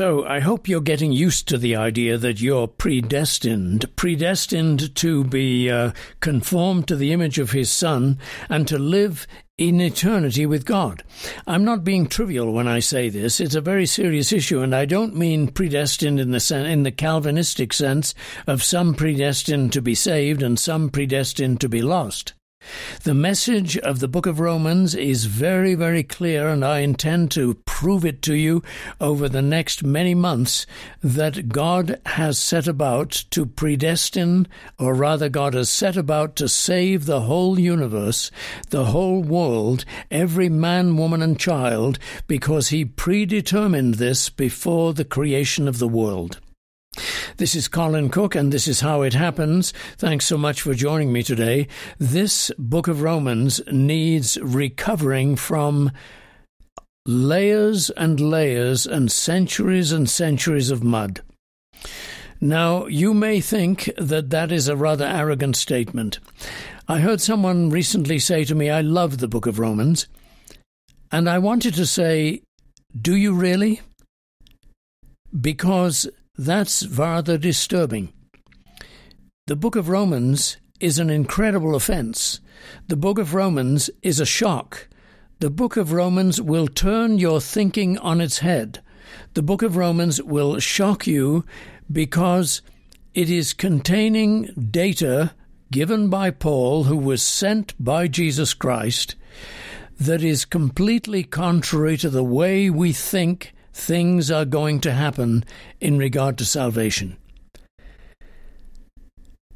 So I hope you're getting used to the idea that you're predestined, predestined to be uh, conformed to the image of his Son and to live in eternity with God. I'm not being trivial when I say this. It's a very serious issue, and I don't mean predestined in the sen- in the Calvinistic sense of some predestined to be saved and some predestined to be lost. The message of the book of Romans is very, very clear, and I intend to prove it to you over the next many months that God has set about to predestine, or rather, God has set about to save the whole universe, the whole world, every man, woman, and child, because He predetermined this before the creation of the world. This is Colin Cook, and this is how it happens. Thanks so much for joining me today. This book of Romans needs recovering from layers and layers and centuries and centuries of mud. Now, you may think that that is a rather arrogant statement. I heard someone recently say to me, I love the book of Romans. And I wanted to say, Do you really? Because that's rather disturbing. The book of Romans is an incredible offense. The book of Romans is a shock. The book of Romans will turn your thinking on its head. The book of Romans will shock you because it is containing data given by Paul, who was sent by Jesus Christ, that is completely contrary to the way we think things are going to happen in regard to salvation?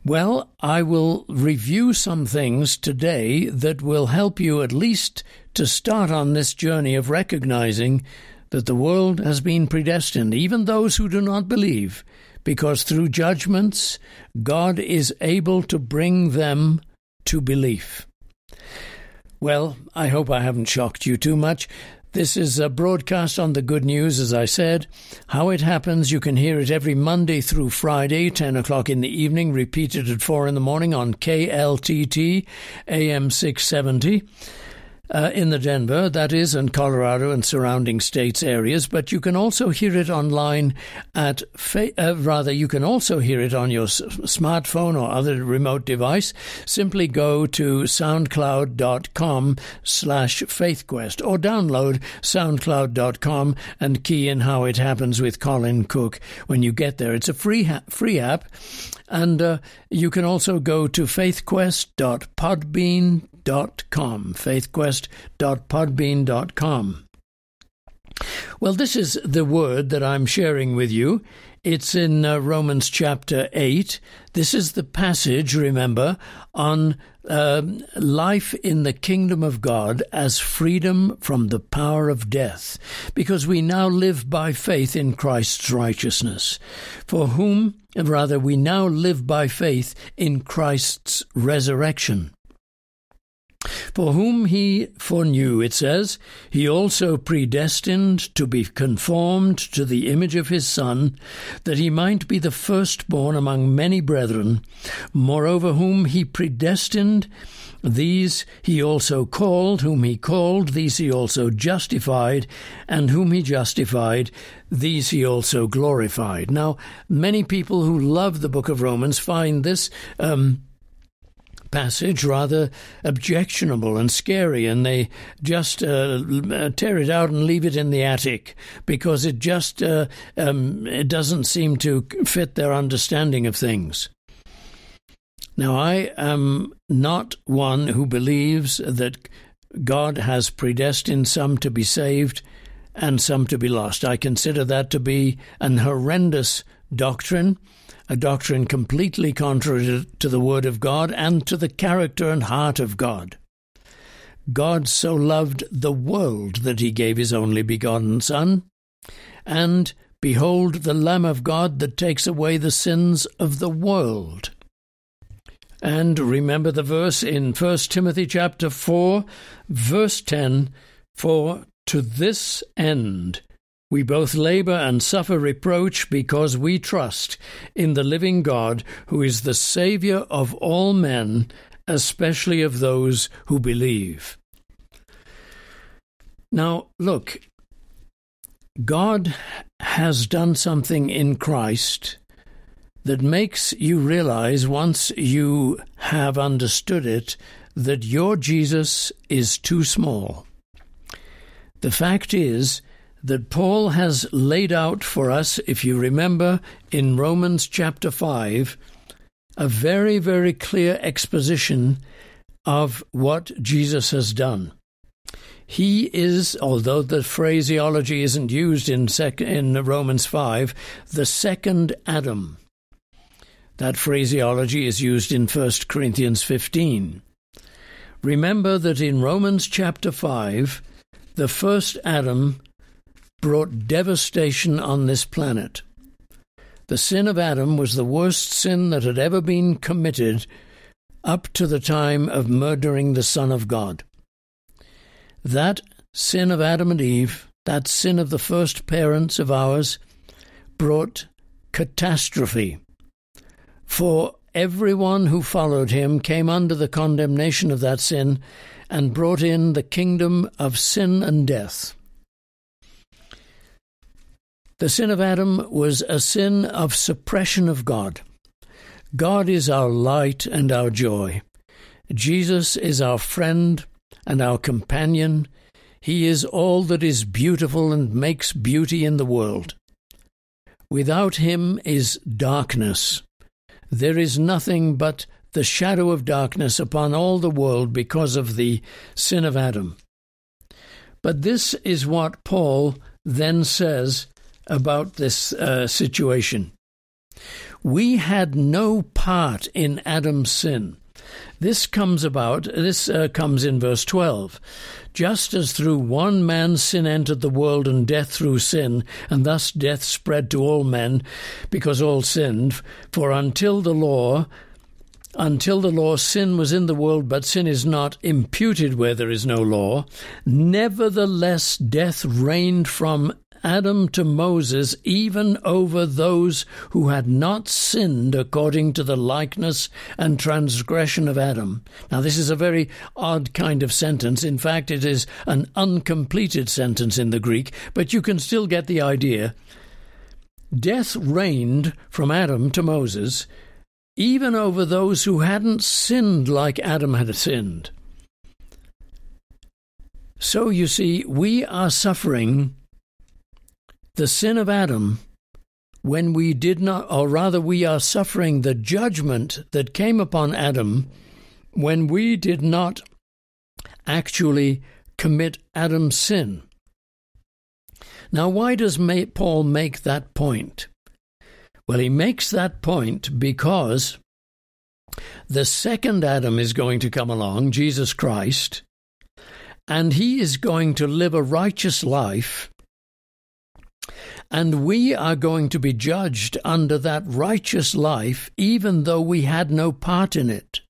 Well, I will review some things today that will help you at least to start on this journey of recognizing that the world has been predestined, even those who do not believe, because through judgments God is able to bring them to belief. Well, I hope I haven't shocked you too much. This is a broadcast on the good news, as I said. How it happens, you can hear it every Monday through Friday, 10 o'clock in the evening, repeated at 4 in the morning on KLTT AM 670 uh, in the Denver, that is, and Colorado and surrounding states areas. But you can also hear it online at, uh, rather, you can also hear it on your s- smartphone or other remote device. Simply go to soundcloud.com slash faithquest or download soundcloud.com and key in how it happens with Colin Cook when you get there. It's a free, ha- free app. And uh, you can also go to faithquest.podbean.com faithquest.podbean.com. faithquest.podbean.com. Well, this is the word that I'm sharing with you. It's in uh, Romans chapter 8. This is the passage, remember, on uh, life in the kingdom of God as freedom from the power of death, because we now live by faith in Christ's righteousness, for whom, rather, we now live by faith in Christ's resurrection. For whom he foreknew, it says, he also predestined to be conformed to the image of his Son, that he might be the firstborn among many brethren. Moreover, whom he predestined, these he also called, whom he called, these he also justified, and whom he justified, these he also glorified. Now, many people who love the book of Romans find this. Um, passage rather objectionable and scary, and they just uh, tear it out and leave it in the attic because it just uh, um, it doesn't seem to fit their understanding of things. Now, I am not one who believes that God has predestined some to be saved and some to be lost. I consider that to be an horrendous doctrine a doctrine completely contrary to the Word of God and to the character and heart of God. God so loved the world that he gave his only begotten Son, and behold the Lamb of God that takes away the sins of the world. And remember the verse in 1 Timothy chapter 4, verse 10 For to this end we both labor and suffer reproach because we trust in the living God, who is the Saviour of all men, especially of those who believe. Now, look, God has done something in Christ that makes you realize, once you have understood it, that your Jesus is too small. The fact is that Paul has laid out for us, if you remember, in Romans chapter 5, a very, very clear exposition of what Jesus has done. He is, although the phraseology isn't used in, sec- in Romans 5, the second Adam. That phraseology is used in 1 Corinthians 15. Remember that in Romans chapter 5, the first Adam brought devastation on this planet. The sin of Adam was the worst sin that had ever been committed up to the time of murdering the Son of God. That sin of Adam and Eve, that sin of the first parents of ours, brought catastrophe. For everyone who followed him came under the condemnation of that sin and brought in the kingdom of sin and death. The sin of Adam was a sin of suppression of God. God is our light and our joy. Jesus is our friend and our companion. He is all that is beautiful and makes beauty in the world. Without him is darkness. There is nothing but the shadow of darkness upon all the world because of the sin of Adam. But this is what Paul then says about this uh, situation. We had no part in Adam's sin. This comes about, this uh, comes in verse 12. Just as through one man sin entered the world and death through sin, and thus death spread to all men because all sinned, for until the law, until the law, sin was in the world, but sin is not imputed where there is no law. Nevertheless, death reigned from Adam to Moses, even over those who had not sinned according to the likeness and transgression of Adam. Now, this is a very odd kind of sentence. In fact, it is an uncompleted sentence in the Greek, but you can still get the idea. Death reigned from Adam to Moses, even over those who hadn't sinned like Adam had sinned. So you see, we are suffering the sin of Adam when we did not, or rather, we are suffering the judgment that came upon Adam when we did not actually commit Adam's sin. Now, why does Paul make that point? Well, he makes that point because the second Adam is going to come along, Jesus Christ, and he is going to live a righteous life and we are going to be judged under that righteous life, even though we had no part in it.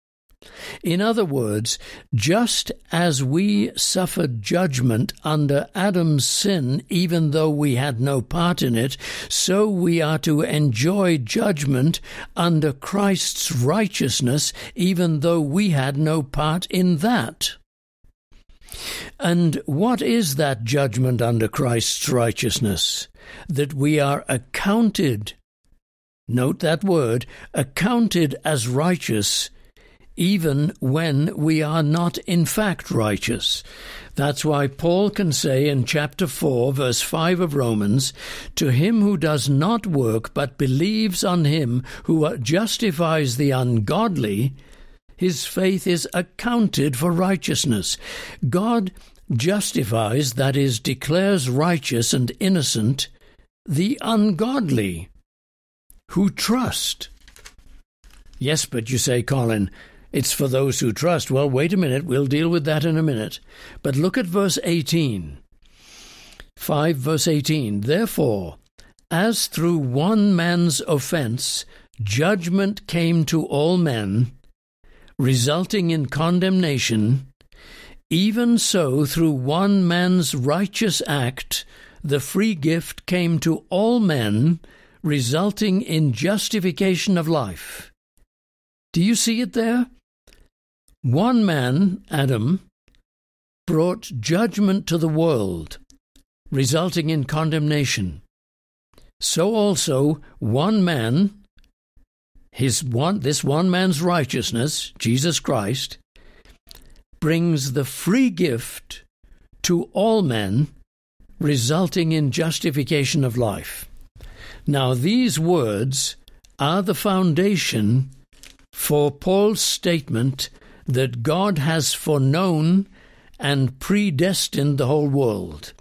In other words, just as we suffered judgment under Adam's sin, even though we had no part in it, so we are to enjoy judgment under Christ's righteousness, even though we had no part in that. And what is that judgment under Christ's righteousness? That we are accounted, note that word, accounted as righteous even when we are not in fact righteous. That's why Paul can say in chapter 4, verse 5 of Romans, To him who does not work but believes on him who justifies the ungodly, his faith is accounted for righteousness. God justifies, that is, declares righteous and innocent, the ungodly who trust. Yes, but you say, Colin, it's for those who trust. Well, wait a minute, we'll deal with that in a minute. But look at verse 18. 5 verse 18. Therefore, as through one man's offense judgment came to all men, resulting in condemnation, even so through one man's righteous act the free gift came to all men, resulting in justification of life. Do you see it there? One man, Adam, brought judgment to the world, resulting in condemnation. So also one man, his one this one man's righteousness, Jesus Christ, brings the free gift to all men, resulting in justification of life. Now, these words are the foundation for Paul's statement that God has foreknown and predestined the whole world,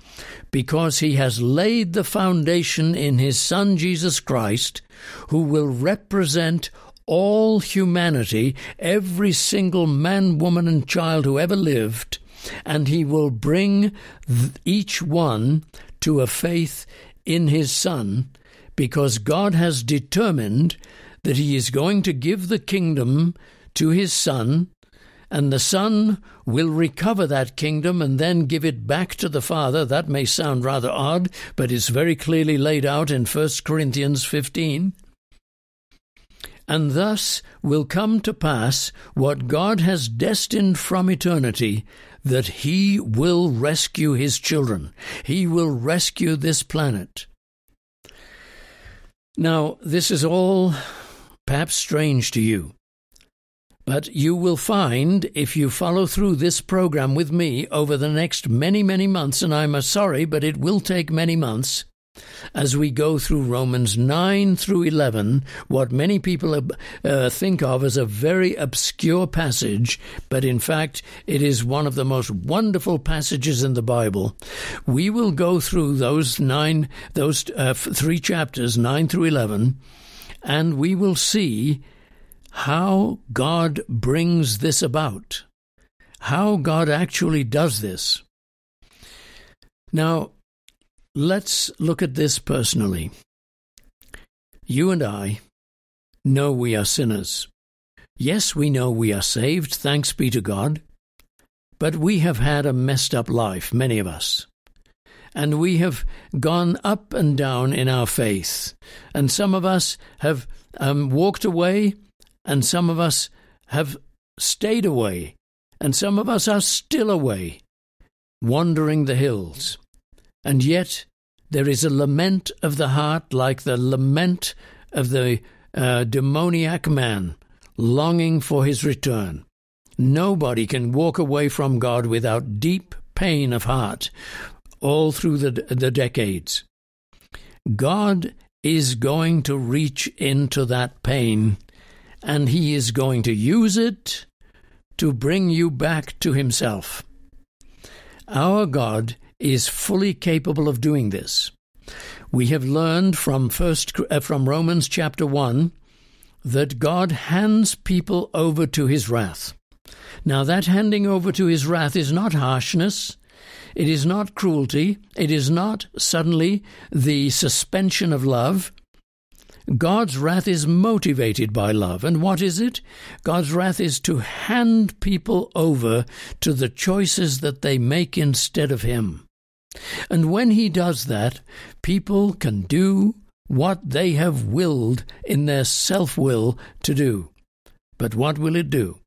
because he has laid the foundation in his Son Jesus Christ, who will represent all humanity, every single man, woman, and child who ever lived, and he will bring each one to a faith in his Son, because God has determined that he is going to give the kingdom to his Son, and the Son will recover that kingdom and then give it back to the Father. That may sound rather odd, but it's very clearly laid out in 1 Corinthians 15 and thus will come to pass what God has destined from eternity that He will rescue His children. He will rescue this planet. Now, this is all perhaps strange to you. But you will find, if you follow through this program with me over the next many, many months, and I'm sorry, but it will take many months, as we go through Romans 9 through 11, what many people uh, think of as a very obscure passage, but in fact it is one of the most wonderful passages in the Bible. We will go through those nine, those uh, three chapters, 9 through 11, and we will see how God brings this about, how God actually does this. Now, Let's look at this personally. You and I know we are sinners. Yes, we know we are saved, thanks be to God, but we have had a messed up life, many of us. And we have gone up and down in our faith. And some of us have um, walked away, and some of us have stayed away, and some of us are still away, wandering the hills. And yet, there is a lament of the heart like the lament of the uh, demoniac man longing for his return. Nobody can walk away from God without deep pain of heart all through the, the decades. God is going to reach into that pain and he is going to use it to bring you back to himself. Our God is fully capable of doing this. We have learned from first uh, from Romans chapter 1 that God hands people over to his wrath. Now that handing over to his wrath is not harshness, it is not cruelty, it is not suddenly the suspension of love. God's wrath is motivated by love. And what is it? God's wrath is to hand people over to the choices that they make instead of Him. And when He does that, people can do what they have willed in their self will to do. But what will it do?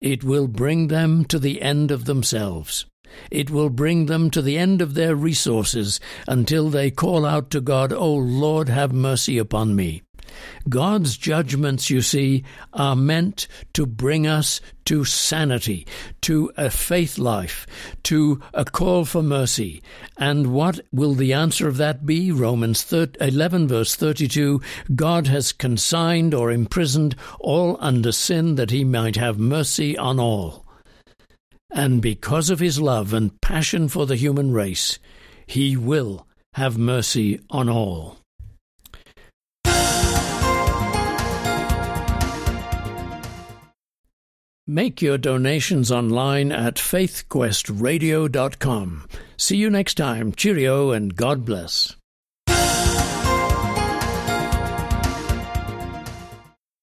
It will bring them to the end of themselves. It will bring them to the end of their resources until they call out to God, O Lord, have mercy upon me. God's judgments, you see, are meant to bring us to sanity, to a faith life, to a call for mercy. And what will the answer of that be? Romans 11, verse 32 God has consigned or imprisoned all under sin that he might have mercy on all. And because of his love and passion for the human race, he will have mercy on all. Make your donations online at faithquestradio.com. See you next time. Cheerio and God bless.